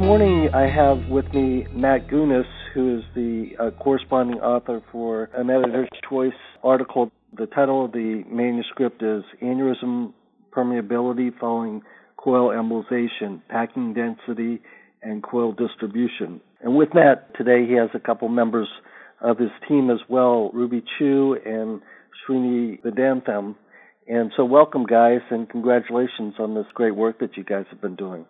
morning I have with me Matt Gounis, who is the uh, corresponding author for an editor's choice article. The title of the manuscript is Aneurysm Permeability Following Coil Embolization, Packing Density, and Coil Distribution. And with Matt today, he has a couple members of his team as well, Ruby Chueh and Srini Vedantam. And so, welcome, guys, and congratulations on this great work that you guys have been doing.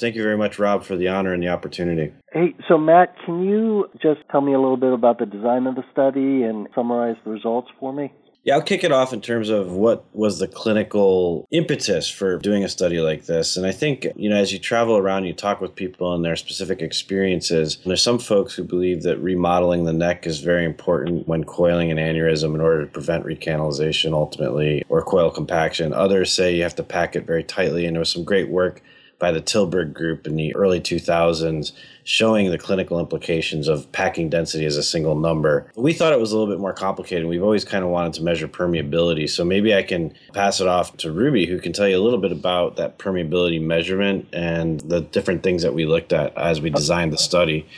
Thank you very much, Rob, for the honor and the opportunity. Hey, so Matt, can you just tell me a little bit about the design of the study and summarize the results for me? Yeah, I'll kick it off in terms of what was the clinical impetus for doing a study like this. And I think, you know, as you travel around, you talk with people and their specific experiences. There's some folks who believe that remodeling the neck is very important when coiling an aneurysm in order to prevent recanalization ultimately or coil compaction. Others say you have to pack it very tightly. And there was some great work by the Tilburg group in the early 2000s showing the clinical implications of packing density as a single number. We thought it was a little bit more complicated. We've always kind of wanted to measure permeability. So maybe I can pass it off to Ruby, who can tell you a little bit about that permeability measurement and the different things that we looked at as we designed the study.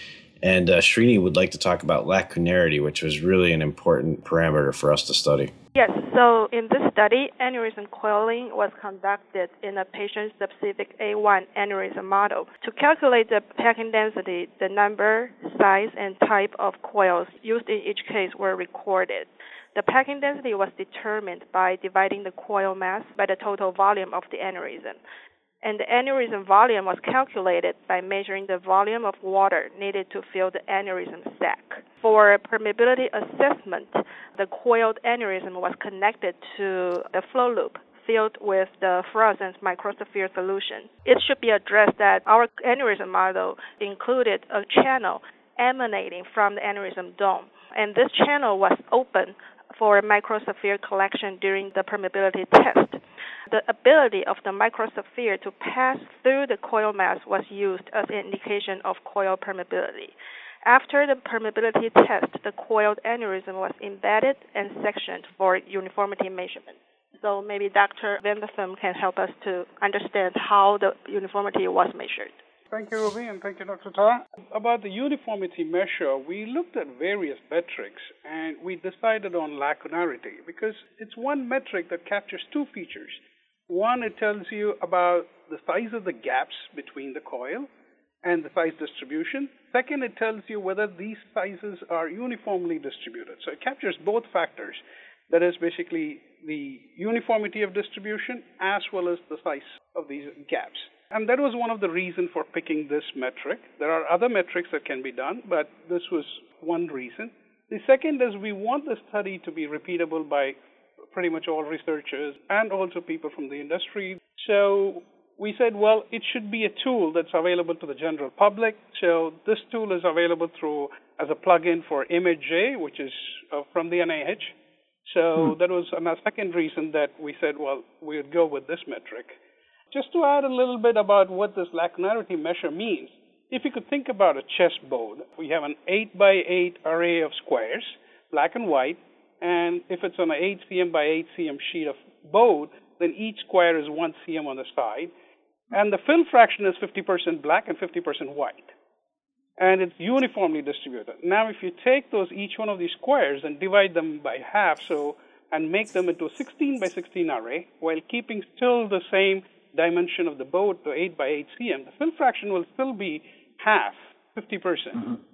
And uh, Srini would like to talk about lacunarity, which was really an important parameter for us to study. Yes, so in this study, aneurysm coiling was conducted in a patient specific A1 aneurysm model. To calculate the packing density, the number, size, and type of coils used in each case were recorded. The packing density was determined by dividing the coil mass by the total volume of the aneurysm and the aneurysm volume was calculated by measuring the volume of water needed to fill the aneurysm sac. For permeability assessment, the coiled aneurysm was connected to the flow loop filled with the fluorescence microsphere solution. It should be addressed that our aneurysm model included a channel emanating from the aneurysm dome, and this channel was open for microsphere collection during the permeability test the ability of the microsphere to pass through the coil mass was used as an indication of coil permeability. After the permeability test, the coiled aneurysm was embedded and sectioned for uniformity measurement. So maybe Dr. Vedantam can help us to understand how the uniformity was measured. Thank you, Ruby, and thank you, Dr. Tarr. About the uniformity measure, we looked at various metrics and we decided on lacunarity because it's one metric that captures two features. One, it tells you about the size of the gaps between the coil and the size distribution. Second, it tells you whether these sizes are uniformly distributed. So it captures both factors. That is basically the uniformity of distribution as well as the size of these gaps. And that was one of the reasons for picking this metric. There are other metrics that can be done, but this was one reason. The second is we want the study to be repeatable by pretty much all researchers and also people from the industry. So we said, well, it should be a tool that's available to the general public. So this tool is available through as a plugin for ImageJ, which is uh, from the NIH. So hmm. that was a second reason that we said, well, we would go with this metric. Just to add a little bit about what this lacunarity measure means, if you could think about a chessboard, we have an 8 by 8 array of squares, black and white, and if it's on an 8 cm by 8 cm sheet of board, then each square is 1 cm on the side. And the fill fraction is 50% black and 50% white. And it's uniformly distributed. Now, if you take those each one of these squares and divide them by half, so and make them into a 16 by 16 array, while keeping still the same dimension of the board, the 8 by 8 cm, the fill fraction will still be half, 50%. percent mm hmm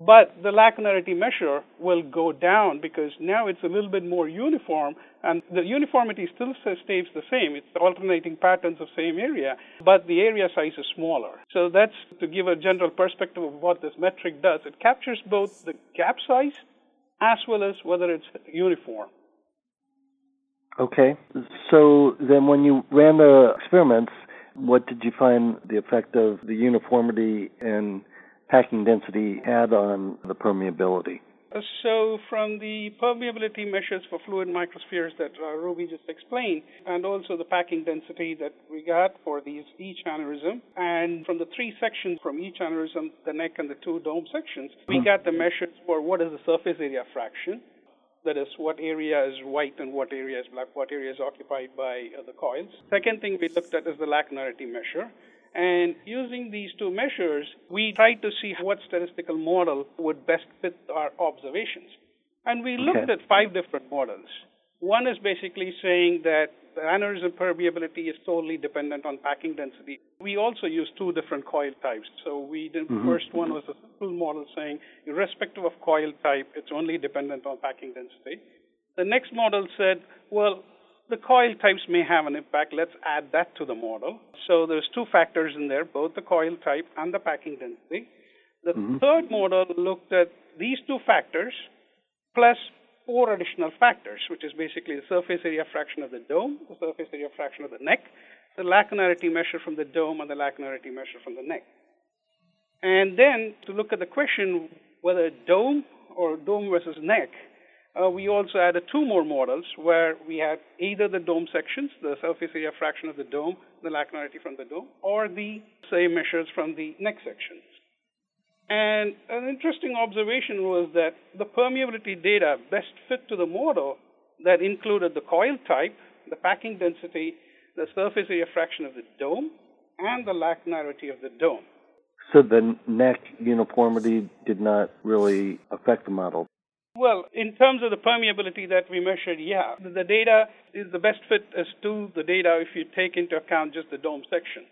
but the lacunarity measure will go down because now it's a little bit more uniform and the uniformity still stays the same. It's alternating patterns of same area, but the area size is smaller. So that's to give a general perspective of what this metric does. It captures both the gap size as well as whether it's uniform. Okay. So then when you ran the experiments, what did you find the effect of the uniformity and packing density add on the permeability? So, from the permeability measures for fluid microspheres that uh, Ruby just explained, and also the packing density that we got for these each aneurysm, and from the three sections from each aneurysm, the neck and the two dome sections, we hmm. got the measures for what is the surface area fraction, that is, what area is white and what area is black, what area is occupied by uh, the coils. Second thing we looked at is the lacunarity measure. And using these two measures, we tried to see what statistical model would best fit our observations. And we looked okay. at five different models. One is basically saying that the aneurysm permeability is solely dependent on packing density. We also used two different coil types. So we did mm-hmm. first one was a simple model saying irrespective of coil type, it's only dependent on packing density. The next model said, well, the coil types may have an impact. Let's add that to the model. So there's two factors in there, both the coil type and the packing density. The mm-hmm. third model looked at these two factors plus four additional factors, which is basically the surface area fraction of the dome, the surface area fraction of the neck, the lacunarity measure from the dome, and the lacunarity measure from the neck. And then to look at the question whether dome or dome versus neck, uh, we also added two more models where we had either the dome sections, the surface area fraction of the dome, the lacunarity from the dome, or the same measures from the neck sections. And an interesting observation was that the permeability data best fit to the model that included the coil type, the packing density, the surface area fraction of the dome, and the lacunarity of the dome. So the neck uniformity did not really affect the model. Well, in terms of the permeability that we measured, yeah, the data is the best fit as to the data if you take into account just the dome section.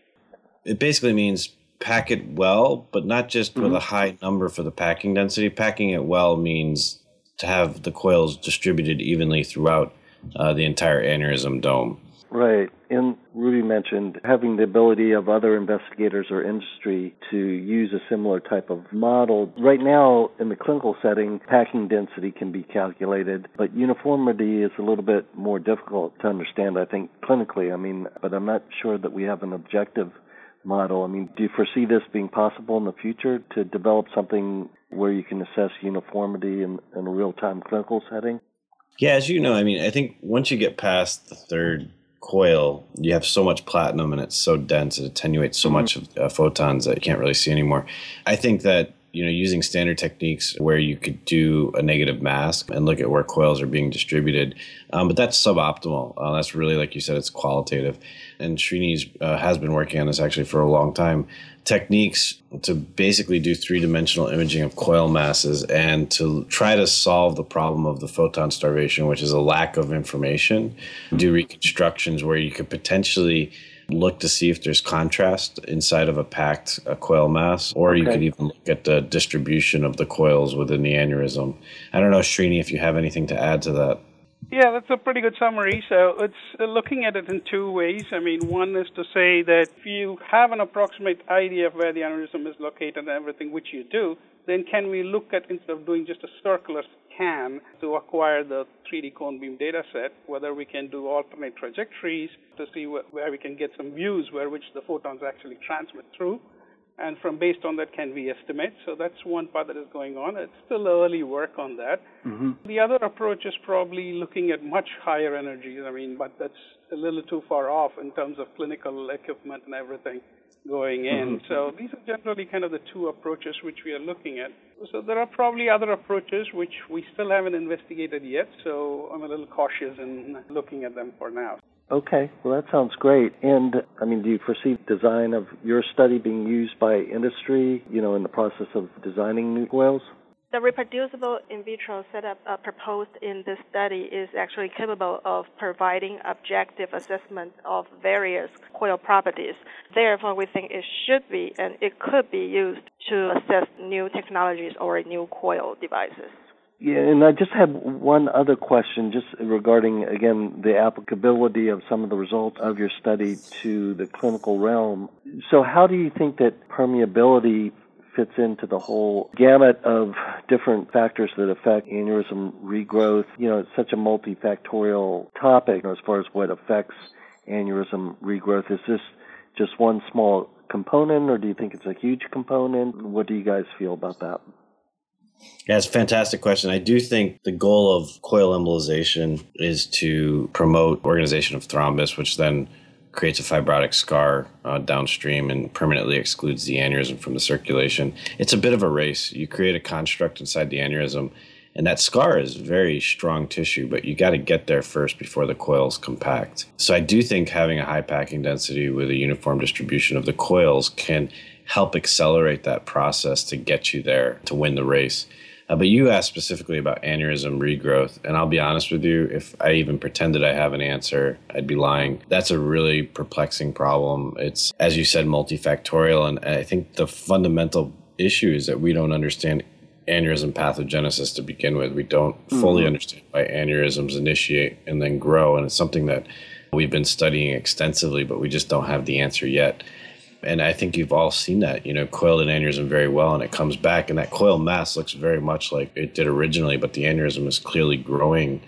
It basically means pack it well, but not just mm-hmm. with a high number for the packing density. Packing it well means to have the coils distributed evenly throughout uh, the entire aneurysm dome. Right. And Rudy mentioned having the ability of other investigators or industry to use a similar type of model. Right now, in the clinical setting, packing density can be calculated, but uniformity is a little bit more difficult to understand, I think, clinically. I mean, but I'm not sure that we have an objective model. I mean, do you foresee this being possible in the future to develop something where you can assess uniformity in, in a real time clinical setting? Yeah, as you know, I mean, I think once you get past the third coil, you have so much platinum and it's so dense, it attenuates so mm-hmm. much of uh, photons that you can't really see anymore. I think that you know, using standard techniques where you could do a negative mask and look at where coils are being distributed. Um, but that's suboptimal. Uh, that's really, like you said, it's qualitative. And Srini uh, has been working on this actually for a long time. Techniques to basically do three dimensional imaging of coil masses and to try to solve the problem of the photon starvation, which is a lack of information. Do reconstructions where you could potentially look to see if there's contrast inside of a packed a coil mass, or okay. you could even look at the distribution of the coils within the aneurysm. I don't know, Srini, if you have anything to add to that. Yeah, that's a pretty good summary. So it's uh, looking at it in two ways. I mean, one is to say that if you have an approximate idea of where the aneurysm is located and everything, which you do, then can we look at instead of doing just a circular can to acquire the 3D cone beam data set, whether we can do alternate trajectories to see wh- where we can get some views where which the photons actually transmit through. And from based on that, can we estimate? So that's one part that is going on. It's still early work on that. Mm-hmm. The other approach is probably looking at much higher energies. I mean, but that's a little too far off in terms of clinical equipment and everything going in. Mm-hmm. So these are generally kind of the two approaches which we are looking at. So there are probably other approaches which we still haven't investigated yet, so I'm a little cautious in looking at them for now. Okay, well that sounds great. And I mean, do you foresee design of your study being used by industry, you know, in the process of designing new coils? The reproducible in vitro setup uh, proposed in this study is actually capable of providing objective assessment of various coil properties. Therefore, we think it should be and it could be used to assess new technologies or new coil devices. Yeah, and I just have one other question, just regarding again the applicability of some of the results of your study to the clinical realm. So, how do you think that permeability fits into the whole gamut of different factors that affect aneurysm regrowth. You know, it's such a multifactorial topic as far as what affects aneurysm regrowth. Is this just one small component, or do you think it's a huge component? What do you guys feel about that? Yeah, it's a fantastic question. I do think the goal of coil embolization is to promote organization of thrombus, which then creates a fibrotic scar uh, downstream and permanently excludes the aneurysm from the circulation. It's a bit of a race. You create a construct inside the aneurysm, And that scar is very strong tissue, but you got to get there first before the coils compact. So I do think having a high packing density with a uniform distribution of the coils can help accelerate that process to get you there to win the race. Uh, but you asked specifically about aneurysm regrowth, and I'll be honest with you, if I even pretended I have an answer, I'd be lying. That's a really perplexing problem. It's, as you said, multifactorial, and I think the fundamental issue is that we don't understand aneurysm pathogenesis to begin with. We don't mm-hmm. fully understand why aneurysms initiate and then grow, and it's something that we've been studying extensively, but we just don't have the answer yet. And I think you've all seen that, you know, coiled an aneurysm very well, and it comes back, and that coil mass looks very much like it did originally, but the aneurysm is clearly growing.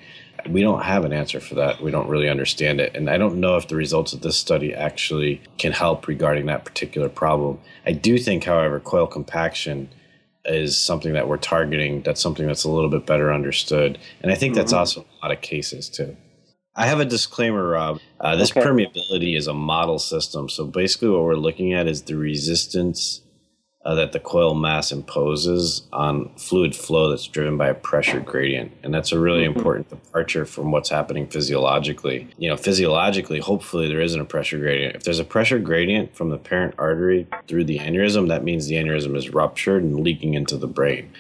We don't have an answer for that. We don't really understand it. And I don't know if the results of this study actually can help regarding that particular problem. I do think, however, coil compaction is something that we're targeting. That's something that's a little bit better understood. And I think mm-hmm. that's also a lot of cases too. I have a disclaimer, Rob. Uh, this okay. permeability is a model system. So basically, what we're looking at is the resistance uh, that the coil mass imposes on fluid flow that's driven by a pressure gradient. And that's a really mm-hmm. important departure from what's happening physiologically. You know, physiologically, hopefully there isn't a pressure gradient. If there's a pressure gradient from the parent artery through the aneurysm, that means the aneurysm is ruptured and leaking into the brain.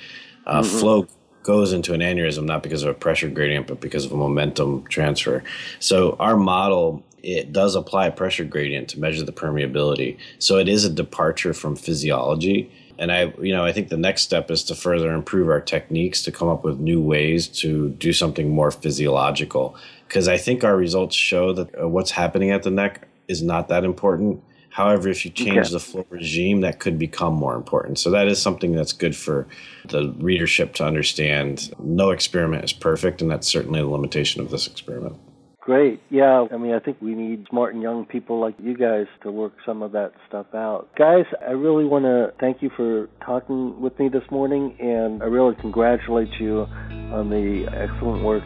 Uh, mm-hmm. Flow goes into an aneurysm not because of a pressure gradient but because of a momentum transfer so our model it does apply a pressure gradient to measure the permeability so it is a departure from physiology and i you know i think the next step is to further improve our techniques to come up with new ways to do something more physiological because i think our results show that uh, what's happening at the neck is not that important However, if you change okay. the flow regime, that could become more important. So that is something that's good for the readership to understand. No experiment is perfect, and that's certainly the limitation of this experiment. Great. Yeah, I mean, I think we need smart and young people like you guys to work some of that stuff out. Guys, I really want to thank you for talking with me this morning, and I really congratulate you on the excellent work